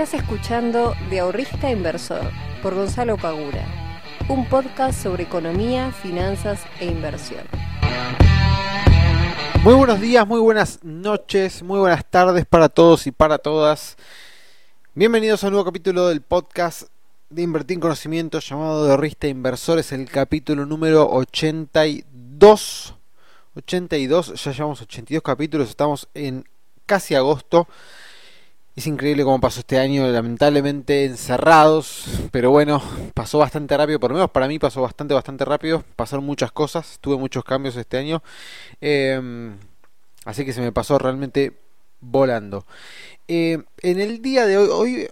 Estás escuchando De Ahorrista Inversor por Gonzalo Pagura, un podcast sobre economía, finanzas e inversión. Muy buenos días, muy buenas noches, muy buenas tardes para todos y para todas. Bienvenidos a un nuevo capítulo del podcast de Invertir en Conocimiento llamado De Ahorrista Inversor. Es el capítulo número 82. 82, ya llevamos 82 capítulos, estamos en casi agosto. Es increíble cómo pasó este año, lamentablemente encerrados, pero bueno, pasó bastante rápido, por lo menos para mí pasó bastante, bastante rápido. Pasaron muchas cosas, tuve muchos cambios este año, em, así que se me pasó realmente volando. Eh, en el día de hoy, hoy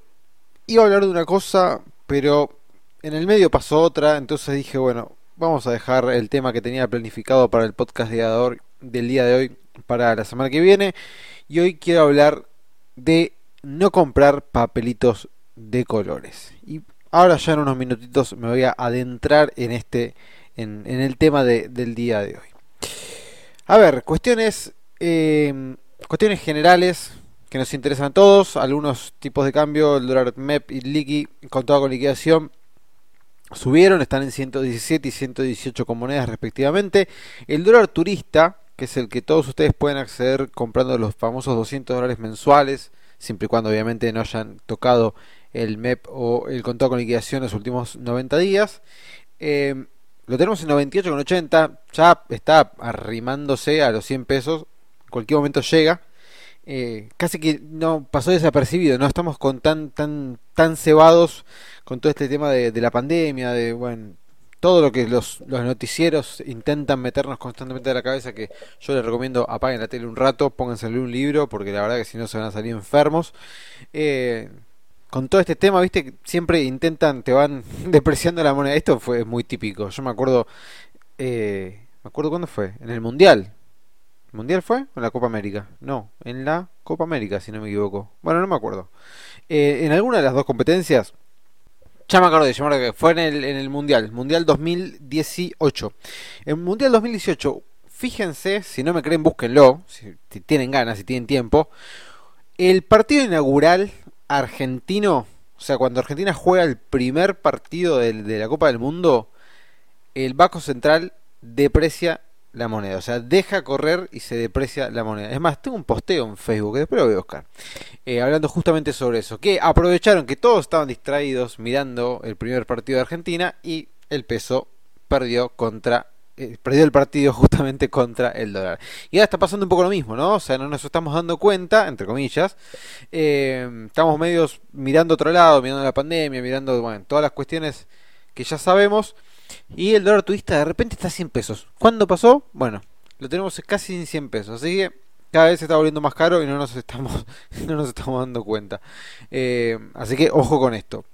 iba a hablar de una cosa, pero en el medio pasó otra, entonces dije, bueno, vamos a dejar el tema que tenía planificado para el podcast del día de hoy para la semana que viene. Y hoy quiero hablar de no comprar papelitos de colores. Y ahora ya en unos minutitos me voy a adentrar en este, en, el tema del día de hoy. A ver, cuestiones, eh, cuestiones generales que nos interesan a todos. Algunos tipos de cambio, el dólar MEP y Liqui con toda con liquidación subieron, están en 117 y 118 con monedas respectivamente. El dólar turista, que es el que todos ustedes pueden acceder comprando los famosos 200 dólares mensuales siempre y cuando obviamente no hayan tocado el MEP o el contado con liquidación en los últimos 90 días. Eh, lo tenemos en 98,80, ya está arrimándose a los 100 pesos, en cualquier momento llega. Eh, casi que no pasó desapercibido, no estamos con tan tan tan cebados con todo este tema de, de la pandemia, de bueno, todo lo que los, los noticieros intentan meternos constantemente a la cabeza, que yo les recomiendo apaguen la tele un rato, pónganse a leer un libro, porque la verdad que si no se van a salir enfermos. Eh, con todo este tema, viste, siempre intentan, te van depreciando la moneda. Esto fue muy típico. Yo me acuerdo, eh, me acuerdo cuándo fue, en el Mundial. ¿Mundial fue? ¿O en la Copa América? No, en la Copa América, si no me equivoco. Bueno, no me acuerdo. Eh, en alguna de las dos competencias ya me acuerdo de llamar que fue en el, en el Mundial, Mundial 2018. En Mundial 2018, fíjense, si no me creen, búsquenlo, si, tienen ganas, si tienen tiempo. El partido inaugural argentino, o sea, cuando Argentina juega el primer partido de, de la Copa del Mundo, el Banco Central deprecia la moneda. O sea, deja correr y se deprecia la moneda. Es más, tengo un posteo en Facebook, que después lo voy a buscar, eh, hablando justamente sobre eso. Que aprovecharon que todos estaban distraídos mirando el primer partido de Argentina y el peso perdió contra eh, perdió el partido justamente contra el dólar. Y ahora está pasando un poco lo mismo, ¿no? O sea, no nos estamos dando cuenta, entre comillas. Eh, estamos medios mirando otro lado, mirando la pandemia, mirando bueno, todas las cuestiones que ya sabemos. Y el dólar turista de repente está a 100 pesos. ¿Cuándo pasó? Bueno, lo tenemos casi en 100 pesos. Así que cada vez se está volviendo más caro y no nos estamos, no nos estamos dando cuenta. Eh, así que ojo con esto.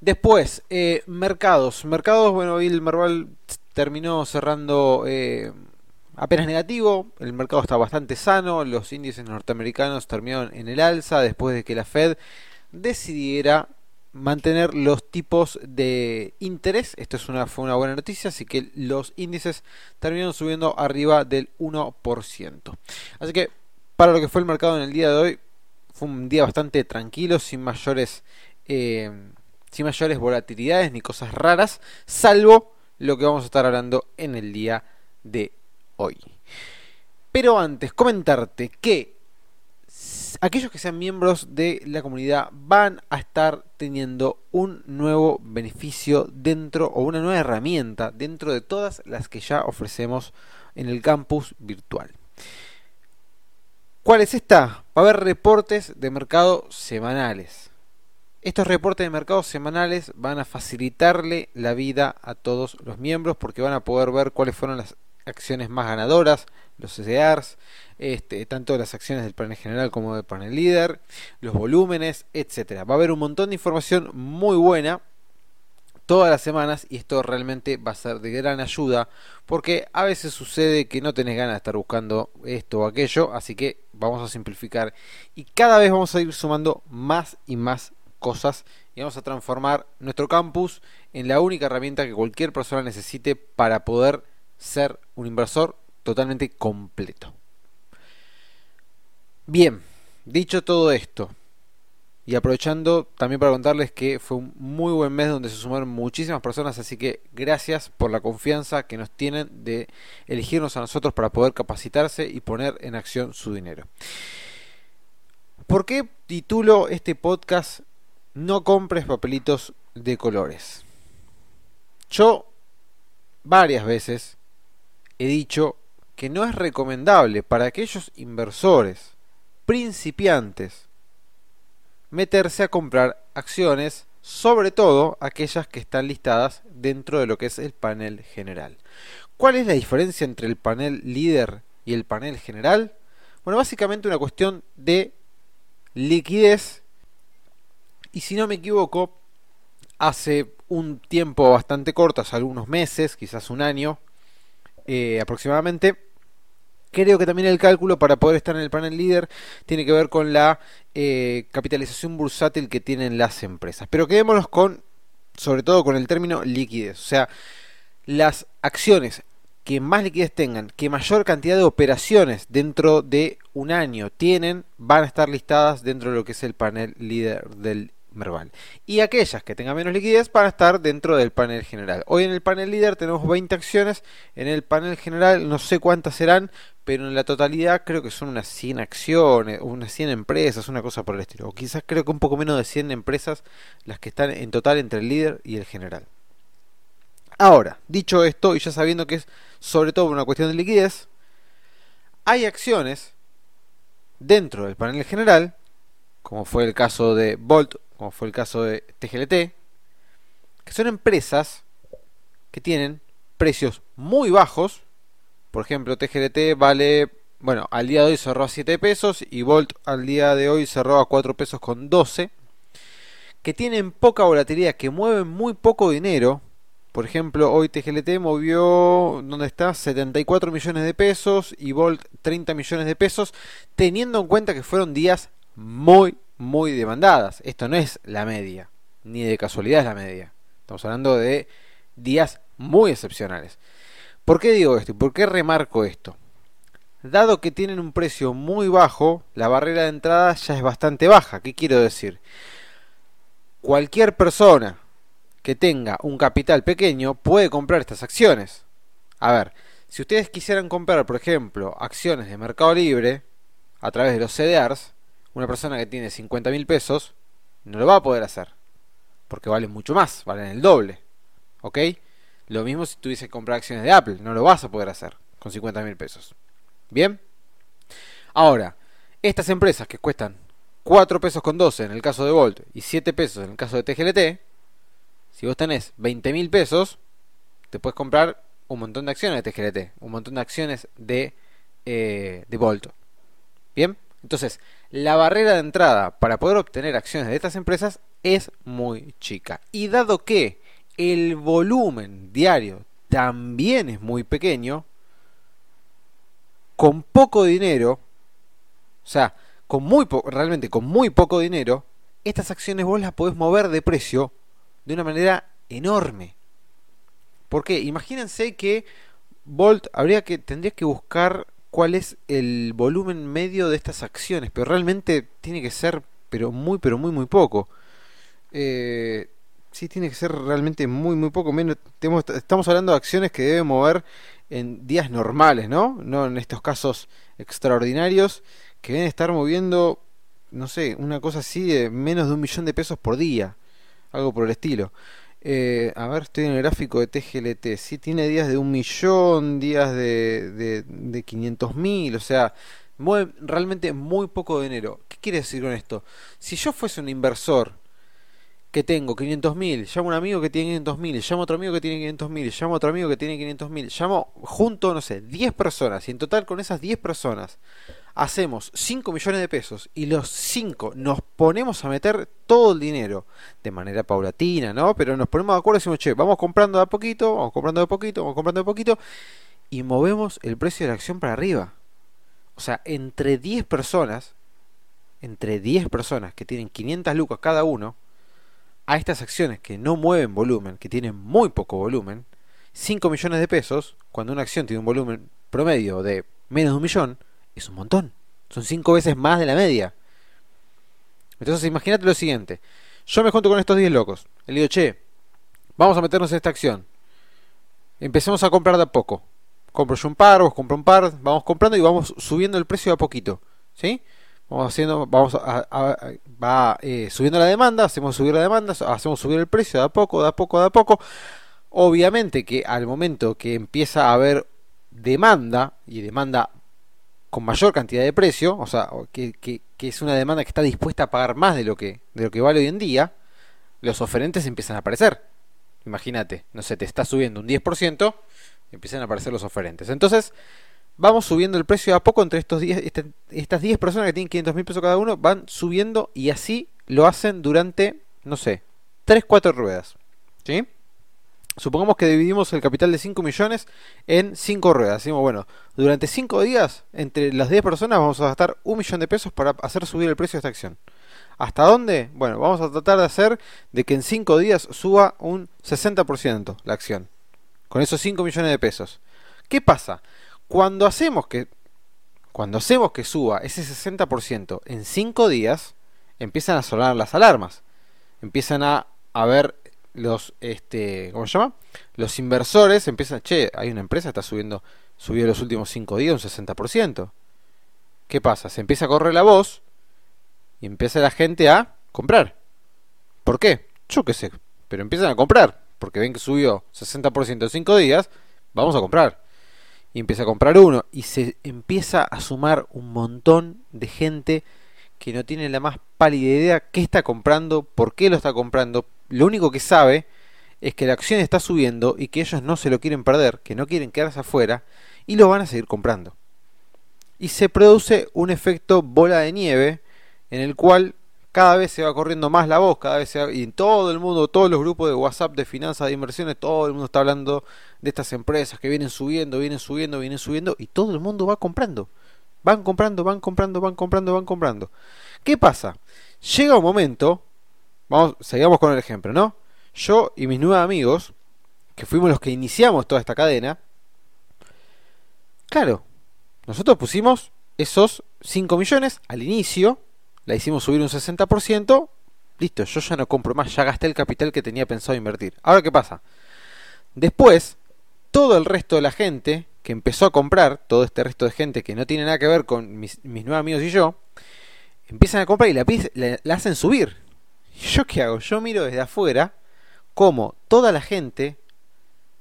Después, eh, mercados. Mercados, bueno, el Merval terminó cerrando eh, apenas negativo. El mercado está bastante sano. Los índices norteamericanos terminaron en el alza después de que la Fed decidiera mantener los tipos de interés. Esto es una, fue una buena noticia, así que los índices terminaron subiendo arriba del 1%. Así que para lo que fue el mercado en el día de hoy, fue un día bastante tranquilo, sin mayores, eh, sin mayores volatilidades ni cosas raras, salvo lo que vamos a estar hablando en el día de hoy. Pero antes, comentarte que aquellos que sean miembros de la comunidad van a estar teniendo un nuevo beneficio dentro o una nueva herramienta dentro de todas las que ya ofrecemos en el campus virtual. ¿Cuál es esta? Va a haber reportes de mercado semanales. Estos reportes de mercado semanales van a facilitarle la vida a todos los miembros porque van a poder ver cuáles fueron las acciones más ganadoras, los CDRs, este, tanto las acciones del panel general como del panel líder, los volúmenes, etcétera. Va a haber un montón de información muy buena todas las semanas y esto realmente va a ser de gran ayuda porque a veces sucede que no tenés ganas de estar buscando esto o aquello, así que vamos a simplificar y cada vez vamos a ir sumando más y más cosas y vamos a transformar nuestro campus en la única herramienta que cualquier persona necesite para poder ser un inversor totalmente completo. Bien, dicho todo esto, Y aprovechando también para contarles que fue un muy buen mes donde se sumaron muchísimas personas, así que gracias por la confianza que nos tienen de elegirnos a nosotros para poder capacitarse y poner en acción su dinero. ¿Por qué titulo este podcast No compres papelitos de colores? Yo varias veces he dicho que no es recomendable para aquellos inversores principiantes meterse a comprar acciones, sobre todo aquellas que están listadas dentro de lo que es el panel general. ¿Cuál es la diferencia entre el panel líder y el panel general? Bueno, básicamente una cuestión de liquidez. Y si no me equivoco, hace un tiempo bastante corto, hace algunos meses, quizás un año eh, aproximadamente, Creo que también el cálculo para poder estar en el panel líder tiene que ver con la eh, capitalización bursátil que tienen las empresas. Pero quedémonos con, sobre todo con el término liquidez. O sea, las acciones que más liquidez tengan, que mayor cantidad de operaciones dentro de un año tienen, van a estar listadas dentro de lo que es el panel líder del Merval. Y aquellas que tengan menos liquidez van a estar dentro del panel general. Hoy en el panel líder tenemos 20 acciones, en el panel general no sé cuántas serán, pero en la totalidad creo que son unas 100 acciones, unas 100 empresas, una cosa por el estilo. O quizás creo que un poco menos de 100 empresas las que están en total entre el líder y el general. Ahora, dicho esto, y ya sabiendo que es sobre todo una cuestión de liquidez, hay acciones dentro del panel general, como fue el caso de Volt como fue el caso de TGLT, que son empresas que tienen precios muy bajos. Por ejemplo, TGLT vale, bueno, al día de hoy cerró a 7 pesos y Volt al día de hoy cerró a 4 pesos con 12. Que tienen poca volatilidad, que mueven muy poco dinero. Por ejemplo, hoy TGLT movió, ¿dónde está? 74 millones de pesos y Volt 30 millones de pesos, teniendo en cuenta que fueron días muy, muy demandadas. Esto no es la media, ni de casualidad es la media. Estamos hablando de días muy excepcionales. ¿Por qué digo esto y por qué remarco esto? Dado que tienen un precio muy bajo, la barrera de entrada ya es bastante baja. ¿Qué quiero decir? Cualquier persona que tenga un capital pequeño puede comprar estas acciones. A ver, si ustedes quisieran comprar, por ejemplo, acciones de Mercado Libre a través de los CDRs, una persona que tiene 50 mil pesos no lo va a poder hacer. Porque valen mucho más, valen el doble. ¿Ok? Lo mismo si tuviese que comprar acciones de Apple, no lo vas a poder hacer con 50 mil pesos. ¿Bien? Ahora, estas empresas que cuestan 4 pesos con 12 en el caso de Volt y 7 pesos en el caso de TGLT, si vos tenés 20 mil pesos, te puedes comprar un montón de acciones de TGLT, un montón de acciones de, eh, de Volt. ¿Bien? Entonces, la barrera de entrada para poder obtener acciones de estas empresas es muy chica. Y dado que el volumen diario también es muy pequeño, con poco dinero, o sea, con muy realmente con muy poco dinero, estas acciones vos las podés mover de precio de una manera enorme. Porque imagínense que Volt habría que tendría que buscar cuál es el volumen medio de estas acciones, pero realmente tiene que ser, pero muy, pero muy, muy poco. Eh, sí, tiene que ser realmente muy, muy poco. Menos, estamos hablando de acciones que deben mover en días normales, ¿no? No en estos casos extraordinarios que deben estar moviendo, no sé, una cosa así de menos de un millón de pesos por día, algo por el estilo. Eh, a ver, estoy en el gráfico de TGLT. Sí, tiene días de un millón, días de, de, de 500 mil, o sea, mueve realmente muy poco dinero. ¿Qué quiere decir con esto? Si yo fuese un inversor que tengo 500 mil, llamo a un amigo que tiene 500 mil, llamo a otro amigo que tiene 500 mil, llamo a otro amigo que tiene 500 mil, llamo junto, no sé, 10 personas y en total con esas 10 personas hacemos 5 millones de pesos y los 5 nos ponemos a meter todo el dinero de manera paulatina, ¿no? Pero nos ponemos de acuerdo y decimos, che, vamos comprando de a poquito, vamos comprando de a poquito, vamos comprando de a poquito y movemos el precio de la acción para arriba. O sea, entre 10 personas, entre 10 personas que tienen 500 lucas cada uno, a estas acciones que no mueven volumen, que tienen muy poco volumen, 5 millones de pesos, cuando una acción tiene un volumen promedio de menos de un millón, es un montón. Son cinco veces más de la media. Entonces imagínate lo siguiente. Yo me junto con estos 10 locos. Le digo, che, vamos a meternos en esta acción. Empecemos a comprar de a poco. Compro yo un par, vos compro un par, vamos comprando y vamos subiendo el precio de a poquito. ¿Sí? Vamos haciendo, vamos a, va eh, subiendo la demanda, hacemos subir la demanda, hacemos subir el precio de a poco, de a poco, de a poco. Obviamente que al momento que empieza a haber demanda y demanda con mayor cantidad de precio, o sea, que, es una demanda que está dispuesta a pagar más de lo que, de lo que vale hoy en día, los oferentes empiezan a aparecer. Imagínate, no sé, te está subiendo un 10%, empiezan a aparecer los oferentes. Entonces, vamos subiendo el precio a poco entre estos 10, este, estas 10 personas que tienen 500 mil pesos cada uno, van subiendo y así lo hacen durante, no sé, 3, 4 ruedas. ¿Sí? Supongamos que dividimos el capital de 5 millones en 5 ruedas. Decimos, bueno, durante 5 días, entre las 10 personas vamos a gastar un millón de pesos para hacer subir el precio de esta acción. ¿Hasta dónde? Bueno, vamos a tratar de hacer de que en 5 días suba un 60% la acción. Con esos 5 millones de pesos. ¿Qué pasa? Cuando hacemos que, cuando hacemos que suba ese 60% en 5 días, empiezan a sonar las alarmas. Empiezan a haber los este ¿cómo se llama? los inversores empiezan che hay una empresa que está subiendo subió los últimos 5 días un 60% ¿qué pasa? se empieza a correr la voz y empieza la gente a comprar ¿por qué? yo qué sé pero empiezan a comprar porque ven que subió 60% en 5 días vamos a comprar y empieza a comprar uno y se empieza a sumar un montón de gente que no tiene la más pálida idea qué está comprando, por qué lo está comprando, lo único que sabe es que la acción está subiendo y que ellos no se lo quieren perder, que no quieren quedarse afuera y lo van a seguir comprando. Y se produce un efecto bola de nieve en el cual cada vez se va corriendo más la voz, cada vez se va, y todo el mundo, todos los grupos de WhatsApp de finanzas de inversiones, todo el mundo está hablando de estas empresas que vienen subiendo, vienen subiendo, vienen subiendo y todo el mundo va comprando. Van comprando, van comprando, van comprando, van comprando. ¿Qué pasa? Llega un momento Vamos, sigamos con el ejemplo, ¿no? Yo y mis nueve amigos, que fuimos los que iniciamos toda esta cadena, claro, nosotros pusimos esos 5 millones al inicio, la hicimos subir un 60%, listo, yo ya no compro más, ya gasté el capital que tenía pensado invertir. Ahora, ¿qué pasa? Después, todo el resto de la gente que empezó a comprar, todo este resto de gente que no tiene nada que ver con mis, nueve amigos y yo, empiezan a comprar y la, la hacen subir. ¿Yo qué hago? Yo miro desde afuera cómo toda la gente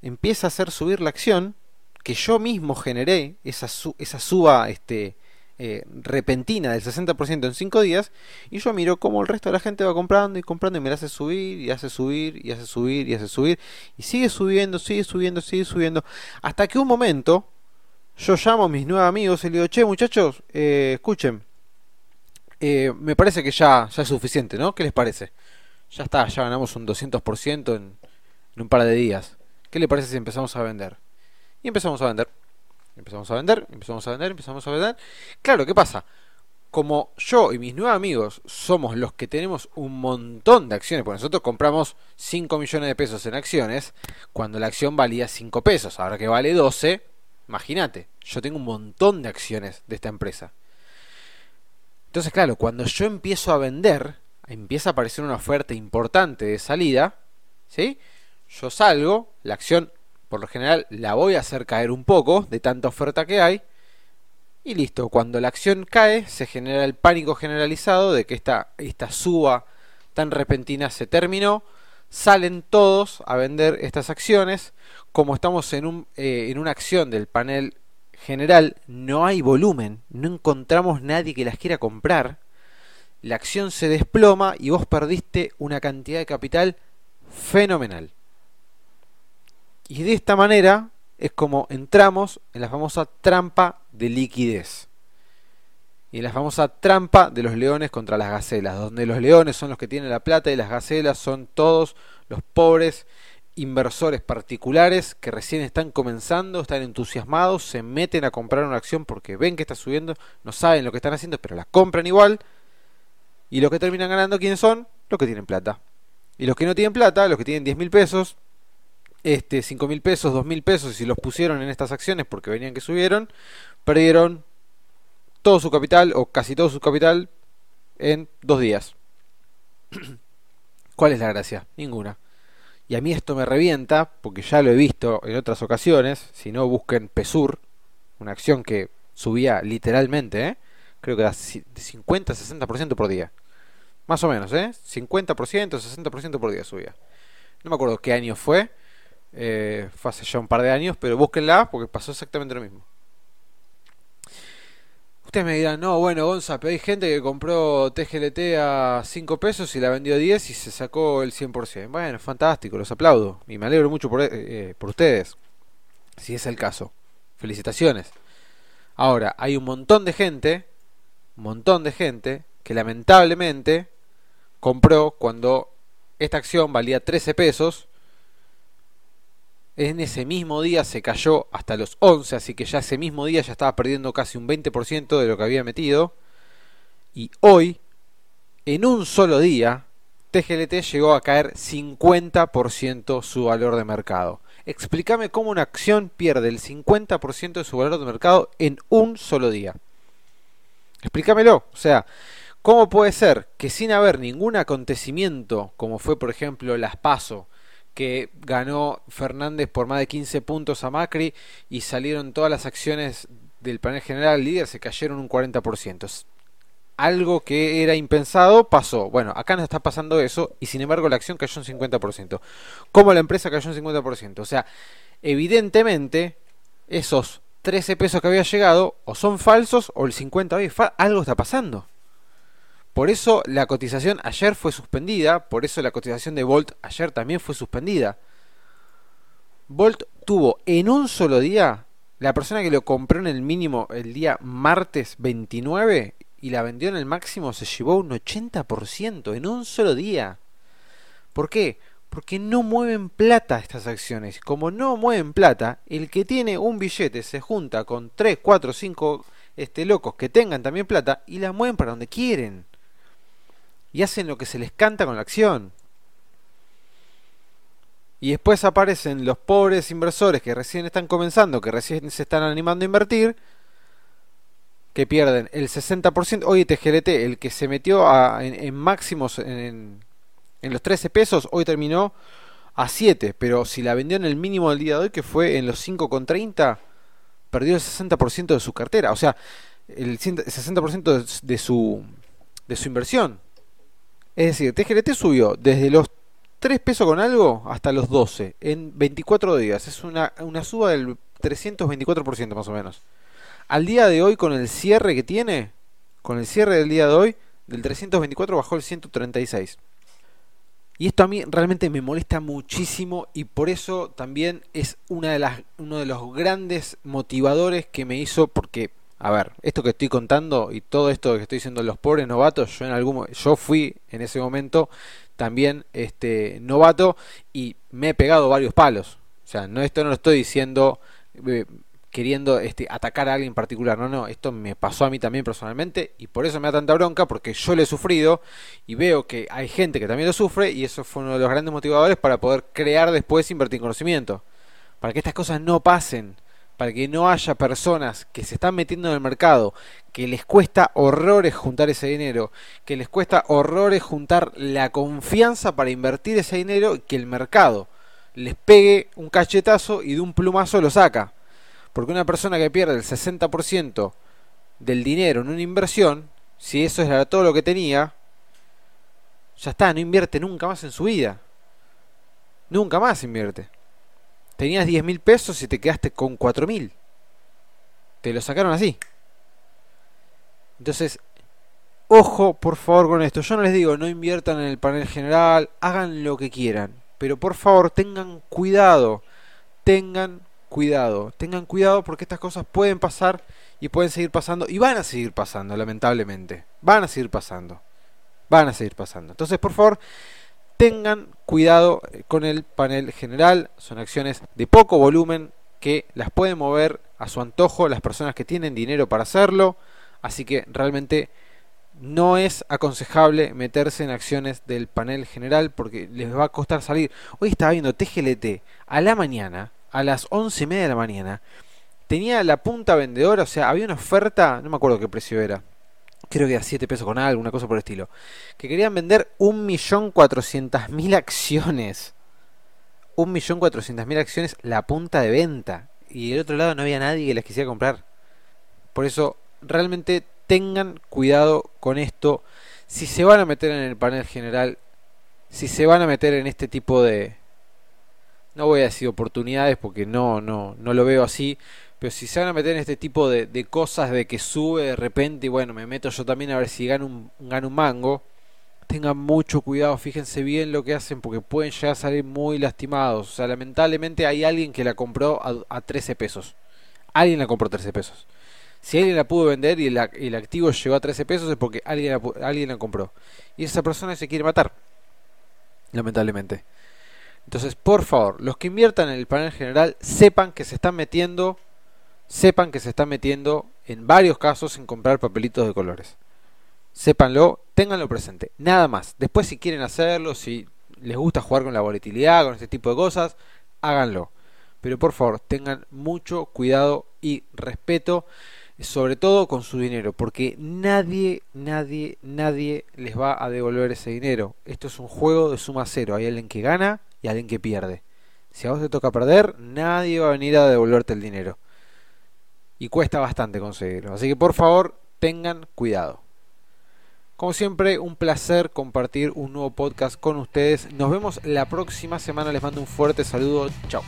empieza a hacer subir la acción que yo mismo generé, esa, esa suba este, eh, repentina del 60% en 5 días, y yo miro cómo el resto de la gente va comprando y comprando y me la hace subir y hace subir y hace subir y hace subir, y sigue subiendo, sigue subiendo, sigue subiendo, hasta que un momento yo llamo a mis nuevos amigos y le digo, che muchachos, eh, escuchen, eh, me parece que ya, es suficiente, ¿no? ¿Qué les parece? Ya está, ya ganamos un 200% en, en un par de días. ¿Qué le parece si empezamos a vender? Y empezamos a vender. Empezamos a vender, empezamos a vender, empezamos a vender. Claro, ¿qué pasa? Como yo y mis nuevos amigos somos los que tenemos un montón de acciones, porque nosotros compramos 5 millones de pesos en acciones, cuando la acción valía 5 pesos, ahora que vale 12, imagínate, yo tengo un montón de acciones de esta empresa. Entonces, claro, cuando yo empiezo a vender, empieza a aparecer una oferta importante de salida, ¿sí? Yo salgo, la acción por lo general la voy a hacer caer un poco de tanta oferta que hay, y listo, cuando la acción cae se genera el pánico generalizado de que esta, esta suba tan repentina se terminó, salen todos a vender estas acciones, como estamos en, un, eh, en una acción del panel general no hay volumen, no encontramos nadie que las quiera comprar, la acción se desploma y vos perdiste una cantidad de capital fenomenal. Y de esta manera es como entramos en la famosa trampa de liquidez. Y en la famosa trampa de los leones contra las gacelas, donde los leones son los que tienen la plata y las gacelas son todos los pobres inversores particulares que recién están comenzando, están entusiasmados, se meten a comprar una acción porque ven que está subiendo, no saben lo que están haciendo, pero la compran igual. Y los que terminan ganando, ¿quiénes son? Los que tienen plata. Y los que no tienen plata, los que tienen 10 mil pesos, este, 5 mil pesos, 2 mil pesos, y los pusieron en estas acciones porque venían que subieron, perdieron todo su capital o casi todo su capital en dos días. ¿Cuál es la gracia? Ninguna. Y a mí esto me revienta porque ya lo he visto en otras ocasiones. Si no, busquen PESUR, una acción que subía literalmente, ¿eh? creo que da 50-60% por día. Más o menos, ¿eh? 50%, 60% por día subía. No me acuerdo qué año fue. Eh, fue hace ya un par de años, pero búsquenla porque pasó exactamente lo mismo. Ustedes me dirán, no, bueno, Gonza, pero hay gente que compró TGLT a 5 pesos y la vendió a 10 y se sacó el 100%. Bueno, fantástico, los aplaudo y me alegro mucho por, eh, por ustedes, si es el caso. Felicitaciones. Ahora, hay un montón de gente, un montón de gente, que lamentablemente compró cuando esta acción valía 13 pesos en ese mismo día se cayó hasta los 11, así que ya ese mismo día ya estaba perdiendo casi un 20% de lo que había metido. Y hoy, en un solo día, TGLT llegó a caer 50% su valor de mercado. Explícame cómo una acción pierde el 50% de su valor de mercado en un solo día. Explícamelo. O sea, ¿cómo puede ser que sin haber ningún acontecimiento, como fue por ejemplo las PASO, que ganó Fernández por más de 15 puntos a Macri y salieron todas las acciones del panel general líder, se cayeron un 40%. Algo que era impensado pasó. Bueno, acá no está pasando eso y sin embargo la acción cayó un 50%. ¿Cómo la empresa cayó un 50%? O sea, evidentemente esos 13 pesos que había llegado o son falsos o el 50 algo está pasando. Por eso la cotización ayer fue suspendida, por eso la cotización de Volt ayer también fue suspendida. Volt tuvo en un solo día, la persona que lo compró en el mínimo el día martes 29 y la vendió en el máximo se llevó un 80% en un solo día. ¿Por qué? Porque no mueven plata estas acciones. Como no mueven plata, el que tiene un billete se junta con 3, 4, 5 este, locos que tengan también plata y la mueven para donde quieren y hacen lo que se les canta con la acción. Y después aparecen los pobres inversores que recién están comenzando, que recién se están animando a invertir, que pierden el 60%. Oye, TGLT, el que se metió en, máximos en, en, los 13 pesos, hoy terminó a 7. Pero si la vendió en el mínimo del día de hoy, que fue en los 5,30, perdió el 60% de su cartera. O sea, el 60% de su, de su inversión. Es decir, TGLT subió desde los 3 pesos con algo hasta los 12 en 24 días. Es una, una suba del 324% más o menos. Al día de hoy, con el cierre que tiene, con el cierre del día de hoy, del 324 bajó el 136. Y esto a mí realmente me molesta muchísimo y por eso también es una de las, uno de los grandes motivadores que me hizo, porque a ver, esto que estoy contando y todo esto que estoy diciendo los pobres novatos, yo en algún yo fui en ese momento también este novato y me he pegado varios palos. O sea, no esto no lo estoy diciendo eh, queriendo este atacar a alguien en particular, no, no, esto me pasó a mí también personalmente y por eso me da tanta bronca porque yo lo he sufrido y veo que hay gente que también lo sufre y eso fue uno de los grandes motivadores para poder crear después invertir en conocimiento, para que estas cosas no pasen para que no haya personas que se están metiendo en el mercado, que les cuesta horrores juntar ese dinero, que les cuesta horrores juntar la confianza para invertir ese dinero y que el mercado les pegue un cachetazo y de un plumazo lo saca. Porque una persona que pierde el 60% del dinero en una inversión, si eso era todo lo que tenía, ya está, no invierte nunca más en su vida. Nunca más invierte. Tenías 10 mil pesos y te quedaste con 4 mil. Te lo sacaron así. Entonces, ojo por favor con esto. Yo no les digo no inviertan en el panel general, hagan lo que quieran. Pero por favor tengan cuidado. Tengan cuidado. Tengan cuidado porque estas cosas pueden pasar y pueden seguir pasando. Y van a seguir pasando, lamentablemente. Van a seguir pasando. Van a seguir pasando. Entonces, por favor, tengan cuidado eh, con el panel general. Son acciones de poco volumen que las pueden mover a su antojo las personas que tienen dinero para hacerlo. Así que realmente no es aconsejable meterse en acciones del panel general porque les va a costar salir. Hoy estaba viendo TGLT a la mañana, a las once y media de la mañana. Tenía la punta vendedora, o sea, había una oferta, no me acuerdo qué precio era. Creo que a 7 pesos con algo, una cosa por el estilo, que querían vender 1.400.000 acciones. 1.400.000 acciones la punta de venta. Y del otro lado no había nadie que las quisiera comprar. Por eso, realmente tengan cuidado con esto. Si se van a meter en el panel general, si se van a meter en este tipo de... No voy a decir oportunidades porque no, no, no lo veo así, pero si se van a meter en este tipo de, de, cosas de que sube de repente y bueno, me meto yo también a ver si gano un, un mango, tengan mucho cuidado, fíjense bien lo que hacen porque pueden llegar a salir muy lastimados. O sea, lamentablemente hay alguien que la compró a, a 13 pesos. Alguien la compró a 13 pesos. Si alguien la pudo vender y el, el activo llegó a 13 pesos es porque alguien la, alguien la compró. Y esa persona se quiere matar. Lamentablemente. Entonces, por favor, los que inviertan en el panel general sepan que se están metiendo sepan que se están metiendo en varios casos en comprar papelitos de colores. Sépanlo, ténganlo presente. Nada más. Después si quieren hacerlo, si les gusta jugar con la volatilidad, con este tipo de cosas, háganlo. Pero por favor, tengan mucho cuidado y respeto, sobre todo con su dinero, porque nadie, nadie, nadie les va a devolver ese dinero. Esto es un juego de suma cero. Hay alguien que gana y alguien que pierde. Si a vos te toca perder, nadie va a venir a devolverte el dinero y cuesta bastante conseguirlo. Así que por favor tengan cuidado. Como siempre, un placer compartir un nuevo podcast con ustedes. Nos vemos la próxima semana. Les mando un fuerte saludo. Chao.